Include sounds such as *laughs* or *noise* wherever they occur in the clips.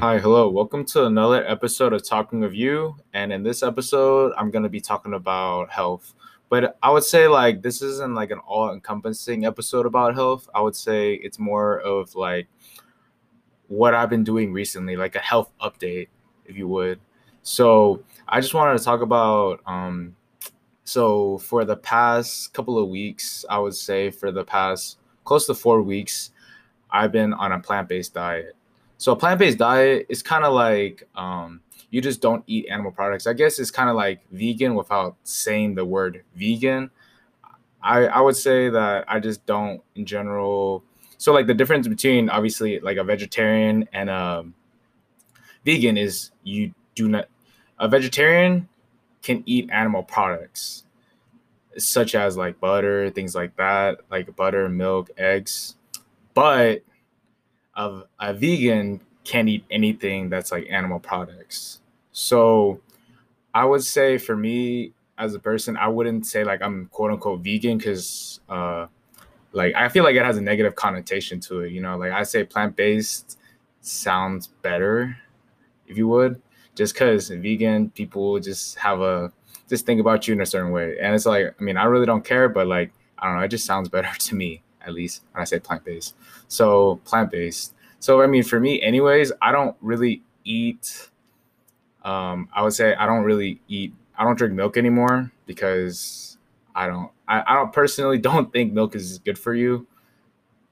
Hi, hello. Welcome to another episode of Talking with You. And in this episode, I'm going to be talking about health. But I would say, like, this isn't like an all encompassing episode about health. I would say it's more of like what I've been doing recently, like a health update, if you would. So I just wanted to talk about, um, so for the past couple of weeks, I would say for the past close to four weeks, I've been on a plant based diet so a plant-based diet is kind of like um, you just don't eat animal products. I guess it's kind of like vegan without saying the word vegan. I I would say that I just don't in general. So like the difference between obviously like a vegetarian and a vegan is you do not a vegetarian can eat animal products such as like butter, things like that, like butter, milk, eggs. But of a vegan can't eat anything that's like animal products. So I would say for me as a person, I wouldn't say like I'm quote unquote vegan because uh like I feel like it has a negative connotation to it, you know, like I say plant based sounds better, if you would, just because vegan people just have a just think about you in a certain way. And it's like, I mean, I really don't care, but like, I don't know, it just sounds better *laughs* to me at least when I say plant based. So plant based. So I mean, for me, anyways, I don't really eat. Um, I would say I don't really eat. I don't drink milk anymore because I don't. I, I don't personally *laughs* don't think milk is good for you.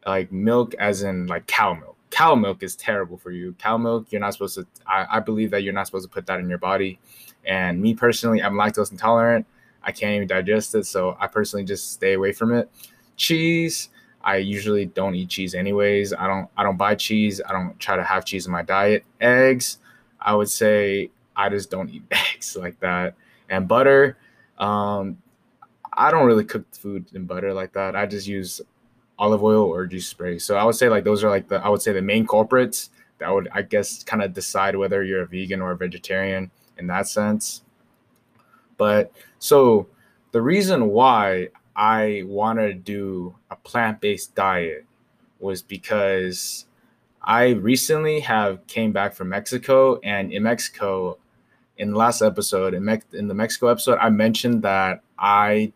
Like milk, as in like cow milk. Cow milk is terrible for you. Cow milk, you're not supposed to. I, I believe that you're not supposed to put that in your body. And me personally, I'm lactose intolerant. I can't even digest it, so I personally just stay away from it. Cheese, I usually don't eat cheese anyways. I don't I don't buy cheese. I don't try to have cheese in my diet. Eggs, I would say I just don't eat *laughs* eggs like that. And butter, um, I don't really cook food in butter like that. I just use olive oil or juice spray. So I would say like those are like the I would say the main culprits that would I guess kind of decide whether you're a vegan or a vegetarian in that sense. But so the reason why I wanted to do a plant based diet was because I recently have came back from Mexico, and in Mexico, in the last episode, in, Mex- in the Mexico episode, I mentioned that I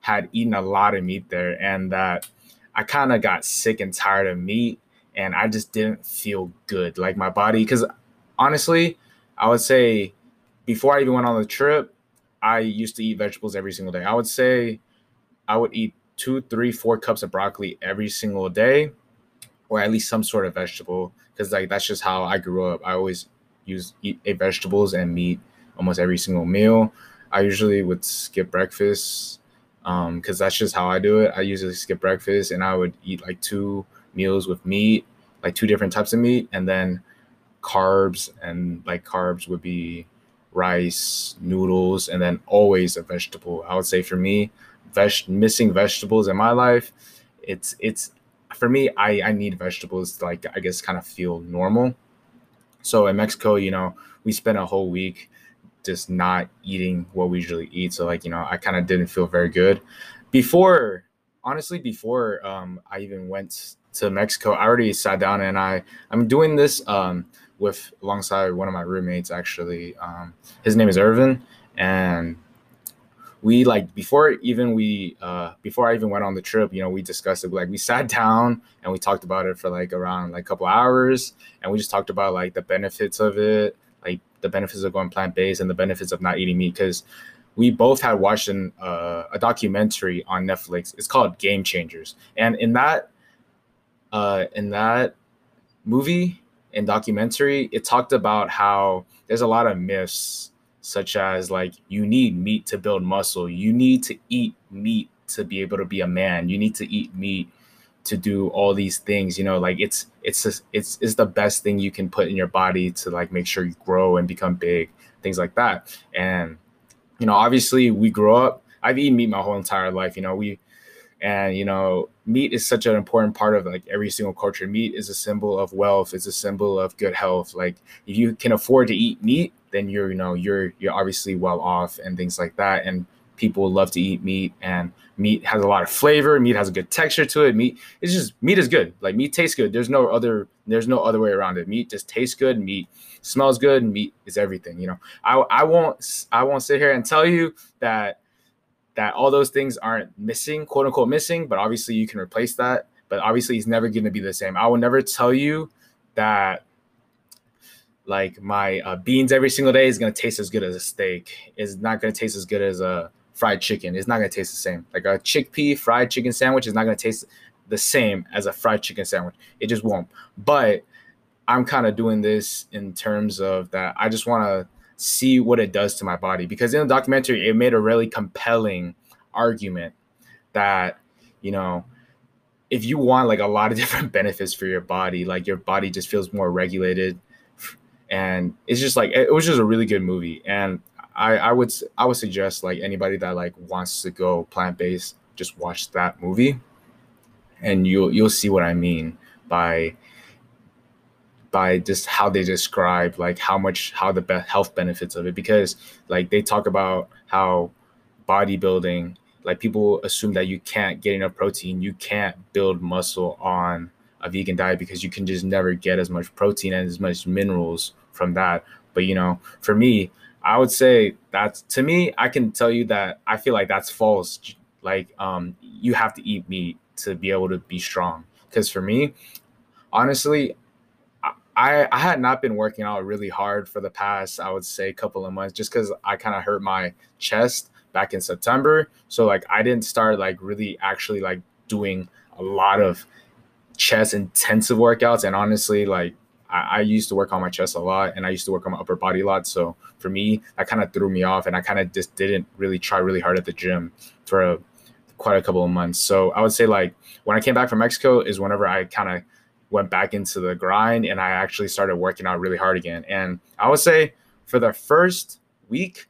had eaten a lot of meat there, and that I kind of got sick and tired of meat, and I just didn't feel good, like my body. Because honestly, I would say before I even went on the trip, I used to eat vegetables every single day. I would say I would eat two, three, four cups of broccoli every single day, or at least some sort of vegetable, because like that's just how I grew up. I always use eat vegetables and meat almost every single meal. I usually would skip breakfast because um, that's just how I do it. I usually skip breakfast and I would eat like two meals with meat, like two different types of meat, and then carbs. And like carbs would be rice, noodles, and then always a vegetable. I would say for me, veg- missing vegetables in my life, it's it's for me. I I need vegetables to like I guess kind of feel normal. So in Mexico, you know, we spent a whole week just not eating what we usually eat. So like you know, I kind of didn't feel very good before. Honestly, before um, I even went to Mexico, I already sat down and I I'm doing this um, with alongside one of my roommates actually. Um, his name is Irvin, and we like before even we uh before I even went on the trip, you know, we discussed it. Like we sat *laughs* down and we talked about it for like around like a couple hours, and we just talked about like the benefits of it, like the benefits of going plant based and the benefits of not eating meat. Because we both had watched an, uh, a documentary on Netflix. It's called Game Changers, and in that uh in that movie and documentary, it talked about how there's a lot of myths such as like you need meat to build muscle. You need to eat meat to be able to be a man. You need to eat meat to do all these things you know like it's it's just, it's it's the best thing you can put in your body to like make sure you grow and become big things like that. And you know obviously we grow up i've eaten meat my whole entire life you know we and you know meat is such an important part of like every single culture. Meat is a symbol of wealth. It's a symbol of good health. Like if you can afford to eat meat then you're you know you're you're obviously well off and things like that. And people love to eat meat and meat has a lot of flavor. Meat has a good texture to it. Meat it's just meat is good. Like meat tastes good. There's no other there's no other way around it. Meat just tastes good. Meat smells good. Meat is everything you know. I i won't i won't sit here and tell you that that all those things aren't missing quote unquote missing but obviously you can replace that. But obviously it's never going to be the same. I will never tell you that like my uh, beans every single day is going to taste as good as a steak. It's not going to taste as good as a fried chicken. It's not going to taste the same. Like a chickpea fried chicken sandwich is not going to taste the same as a fried chicken sandwich. It just won't. But i'm kind of doing this in terms of that i just want to see what it does to my body because in the documentary it made a really compelling argument that you know if you want like a lot of *laughs* different benefits for your body like your body just feels more regulated and it's just like it was just a really good movie. And i i would i would suggest like anybody that like wants to go plant-based just watch that movie. And you'll you'll see what i mean by by just how they describe like how much how the be- health benefits of it. Because like they talk about how bodybuilding like people assume that you can't get enough protein you can't build muscle on a vegan diet because you can just never get as much protein and as much minerals from that. But you know, for me, I would say that's to me, I can tell you that I feel like that's false. Like um you have to eat meat to be able to be strong. Because for me, honestly, I I had not been working out really hard for the past, I would say, couple of months, just because I kind of hurt my chest back in September. So like I didn't start like really actually like doing a lot of chest intensive workouts. And honestly like I, I, used to work on my chest a lot and i used to work on my upper body a lot. So for me that kind of threw me off and i kind of just didn't really try really hard at the gym for a, quite a couple of months. So i would say like when i came back from mexico is whenever i kind of went back into the grind and i actually started working out really hard again. And i would say for the first week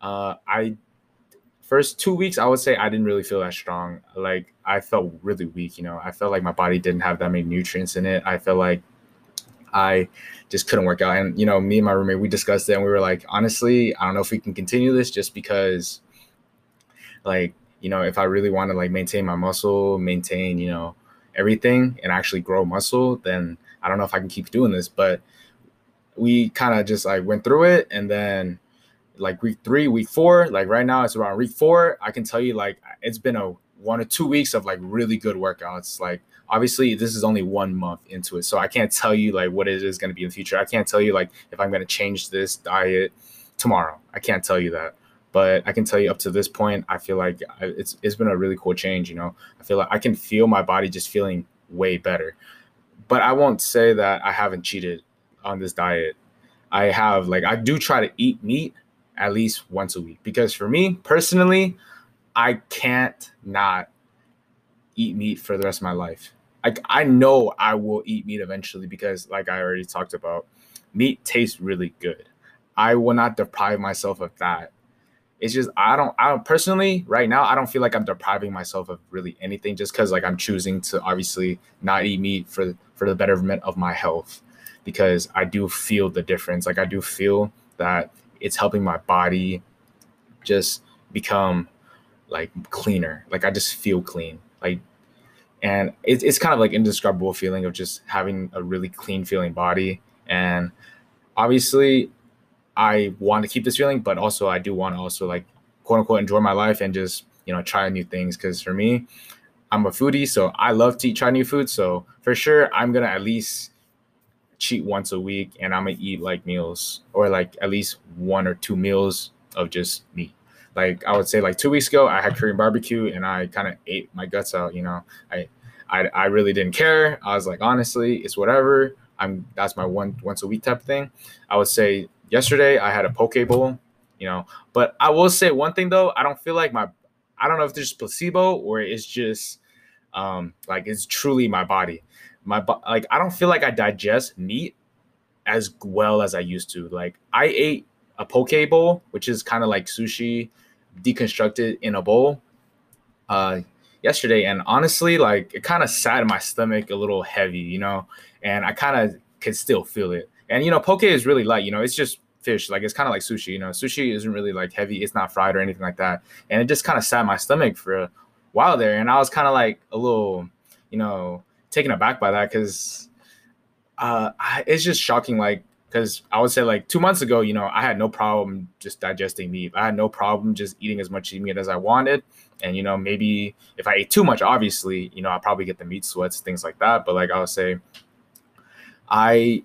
uh, i first two weeks, I would say I didn't really feel that strong. Like I felt really weak. You know, I felt like my body didn't have that many nutrients in it. I felt like I just couldn't work out. And you know, me and my roommate we discussed it, and we were like, honestly, I don't know if we can continue this just because, like, you know, if I really want to like maintain my muscle, maintain, you know, everything, and actually grow muscle, then I don't know if I can keep doing this. But we kind of just like went through it, and then like week three, week four, like right now it's around week four. I can tell you like it's been a one or two weeks of like really good workouts. Like obviously this is only one month into it. So I can't tell you like what it is going to be in the future. I can't tell you like if I'm going to change this diet tomorrow. I can't tell you that. But I can tell you up to this point, I feel like uh, it's it's been a really cool change, you know. I feel like I can feel my body just feeling way better. But I won't say that I haven't cheated on this diet. I have like I do try to eat meat, at least once a week because for me personally, I can't not eat meat for the rest of my life. Like I know I will eat meat eventually because like I already talked about, meat tastes really good. I will not deprive myself of that. It's just I don't I don't personally right now I don't feel like I'm depriving myself of really anything just cuz like I'm choosing to obviously not eat meat for for the betterment of my health because I do feel the difference. Like I do feel that it's helping my body just become like cleaner. Like I just feel clean. Like and it's it's kind of like indescribable feeling of just having a really clean feeling body. And obviously I want to keep this feeling, but also I do want to also like quote unquote enjoy my life and just, you know, try new things. Cause for me, I'm a foodie, so I love to try new food. So for sure I'm gonna at least cheat once a week and I'm gonna eat like meals or like at least one or two meals of just meat. Like I would say like two weeks ago I had Korean barbecue and I kind of ate my guts out, you know. I, I I really didn't care. I was like honestly, it's whatever. I'm that's my one once a week type thing. I would say yesterday I had a poke bowl, you know. But I will say one thing though, I don't feel like my I don't know if there's placebo or it's just um like it's truly my body my like I don't feel like I digest meat as well as I used to. Like I ate a poke bowl, which is kind of like sushi deconstructed in a bowl uh yesterday and honestly like it kind of sat in my stomach a little heavy, you know, and I kind of could still feel it. And you know, poke is really light, you know, it's just fish. Like it's kind of like sushi. You know, sushi isn't really like heavy. It's not fried or anything like that. And it just kind of sat my stomach for while there, and I was kind of like a little, you know, taken aback by that because uh, it's just shocking. Like because I would say like two months ago, you know, I had no problem just digesting meat. I had no problem just eating as much meat as I wanted. And you know, maybe if I ate too much, obviously, you know, I'll probably get the meat sweats, things like that. But like I would say, I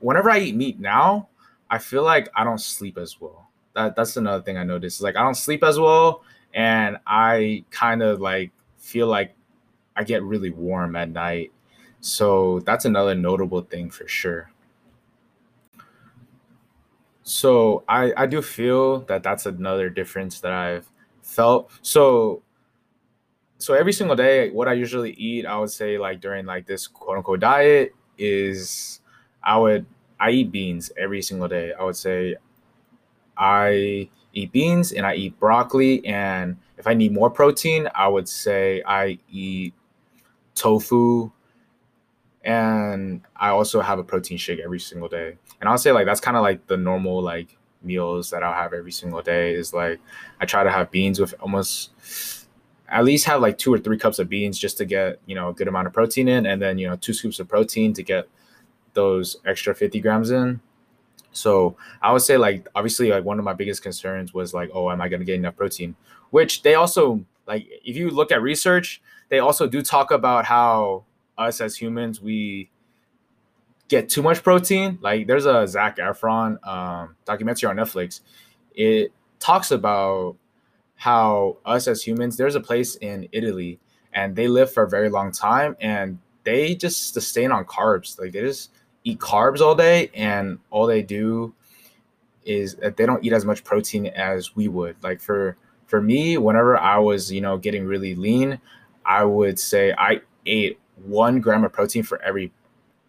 whenever I eat meat now, I feel like I don't sleep as well. That that's another thing I noticed. Like I don't sleep as well, and I kind of like feel like I get really warm at night. So that's another notable thing for sure. So I I do feel that that's another difference that I've felt. So so every single day, what I usually eat, I would say like during like this quote unquote diet is I would I eat beans every single day. I would say I eat beans and I eat broccoli and if I need more protein, I would say I eat tofu and I also have a protein shake every single day. And I'll say like that's kind of like the normal like meals that I'll have every single day is like I try to have beans with almost at least have like two or three cups of beans just to get you know a good amount of protein in, and then you know two scoops of protein to get those extra 50 grams in. So I would say like obviously like one of my biggest concerns was like oh am I gonna get enough protein? Which they also like if you look at research they also do talk about how us as humans we get too much protein. Like there's a Zac Efron um, documentary on Netflix. It talks about how us as humans, there's a place in Italy and they live for a very long time and they just sustain on carbs. Like they just eat carbs all day and all they do is that they don't eat as much protein as we would. Like for for me, whenever I was, you know, getting really lean, I would say I ate one gram of protein for every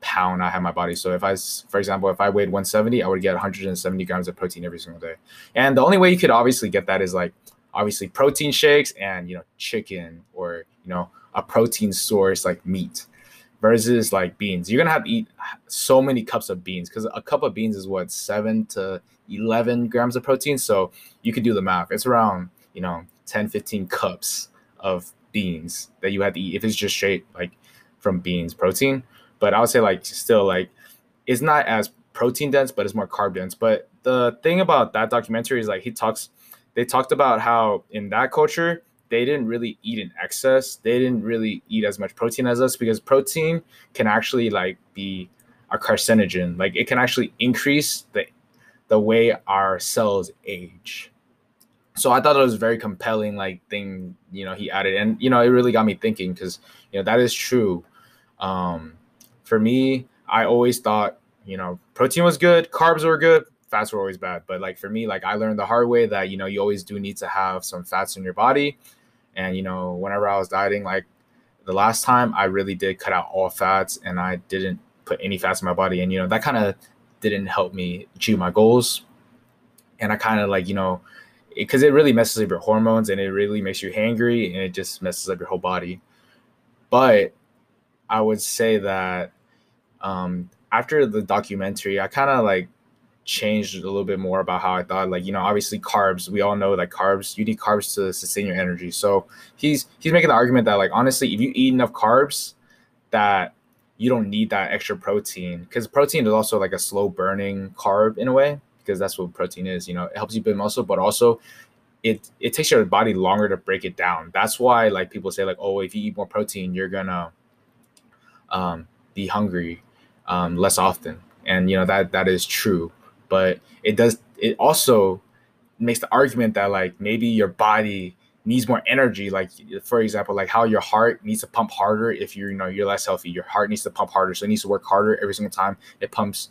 pound I have my body. So if I, for example, if I weighed 170, I would get 170 grams of protein every single day. And the only way you could obviously get that is like obviously protein shakes and you know chicken or you know a protein source like meat versus like beans. You're gonna have to eat so many cups of beans because a cup of beans is what seven to 11 grams of protein. So you could do the math. It's around you know 10, 15 cups of beans that you have to eat if it's just straight like from beans protein. But I would say like still like it's not as protein dense, but it's more carb dense. But the thing about that documentary is like he talks they talked about how in that culture they didn't really eat in excess. They didn't really eat as much protein as us because protein can actually like be a carcinogen. Like it can actually increase the the way our cells age so I thought it was very compelling, like thing, you know, he added, and you know, it really got me thinking because you know that is true. Um, for me, I always thought, you know, protein was good, carbs were good, fats were always bad. But like for me, like I learned the hard way that you know you always do need to have some fats in your body, and you know, whenever I was dieting, like the last time, I really did cut out all fats, and I didn't put any fats in my body, and you know that kind of didn't help me achieve my goals, and I kind of like you know because it, it really messes up your hormones and it really makes you hangry and it just messes up your whole body. But I would say that um, after the documentary, I kind of like changed a little bit more about how I thought. Like, you know, obviously carbs, we all know that carbs, you need carbs to sustain your energy. So he's he's making the argument that like honestly, if you eat enough carbs, that you don't need that extra protein because protein is also like a slow burning carb in a way because that's what protein is. You know, it helps you build muscle, but also it it takes your body longer to break it down. That's why like people say like, oh, if you eat more protein, you're gonna um, be hungry um, less often, and you know that that is true. But it does it also makes the argument that like maybe your body needs more energy like for example like how your heart needs to pump harder if you're you know you're less healthy your heart needs to pump harder so it needs to work harder every single time it pumps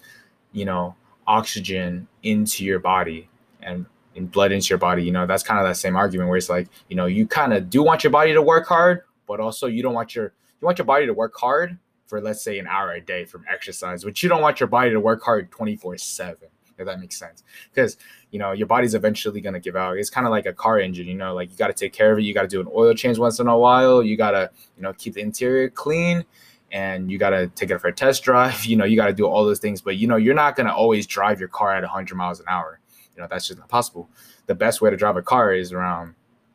you know oxygen into your body and in blood into your body. You know, that's kind of that same argument where it's like, you know, you kind of do want your body to work hard, but also you don't want your you want your body to work hard for let's say an hour a day from exercise, but you don't want your body to work hard 24/7. If that makes sense. Because, you know, your body's eventually going to give out. It's kind of like a car engine, you know, like you got to take care of it. You got to do an oil change once in a while. You got to, you know, keep the interior clean and you got to take it for a test drive. *laughs* You know, you got to do all those things, but you know, you're not going to always drive your car at 100 miles an hour. You know, that's just not possible. The best way to drive a car is around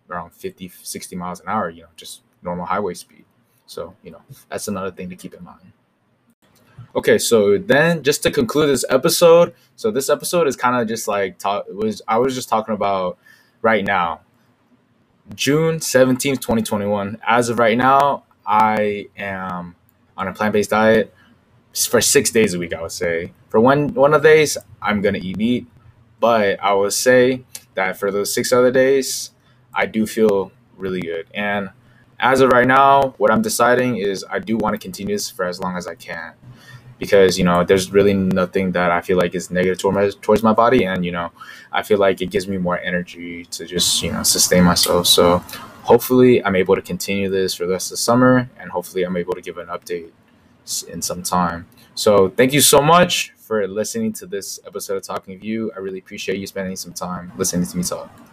around 50, 60 miles an hour, you know, just normal highway speed. So, you know, that's another thing to keep in mind. Okay, so then just to conclude this episode, so this episode is kind of just like talk was I was just talking about right now. June 17th, 2021. As of right now, I am on a plant-based diet for 6 days a week, I would say. For one one of days, I'm going to eat meat, but I would say that for those 6 other days, I do feel really good. And as of right now, what I'm deciding is I do want to continue this for as long as I can because you know there's really nothing that I feel like is negative towards my, towards my body, and you know I feel like it gives me more energy to just you know sustain myself. So hopefully I'm able to continue this for the rest of the summer, and hopefully I'm able to give an update in some time. So thank you so much for listening to this episode of Talking You. I really appreciate you spending some time listening to me talk.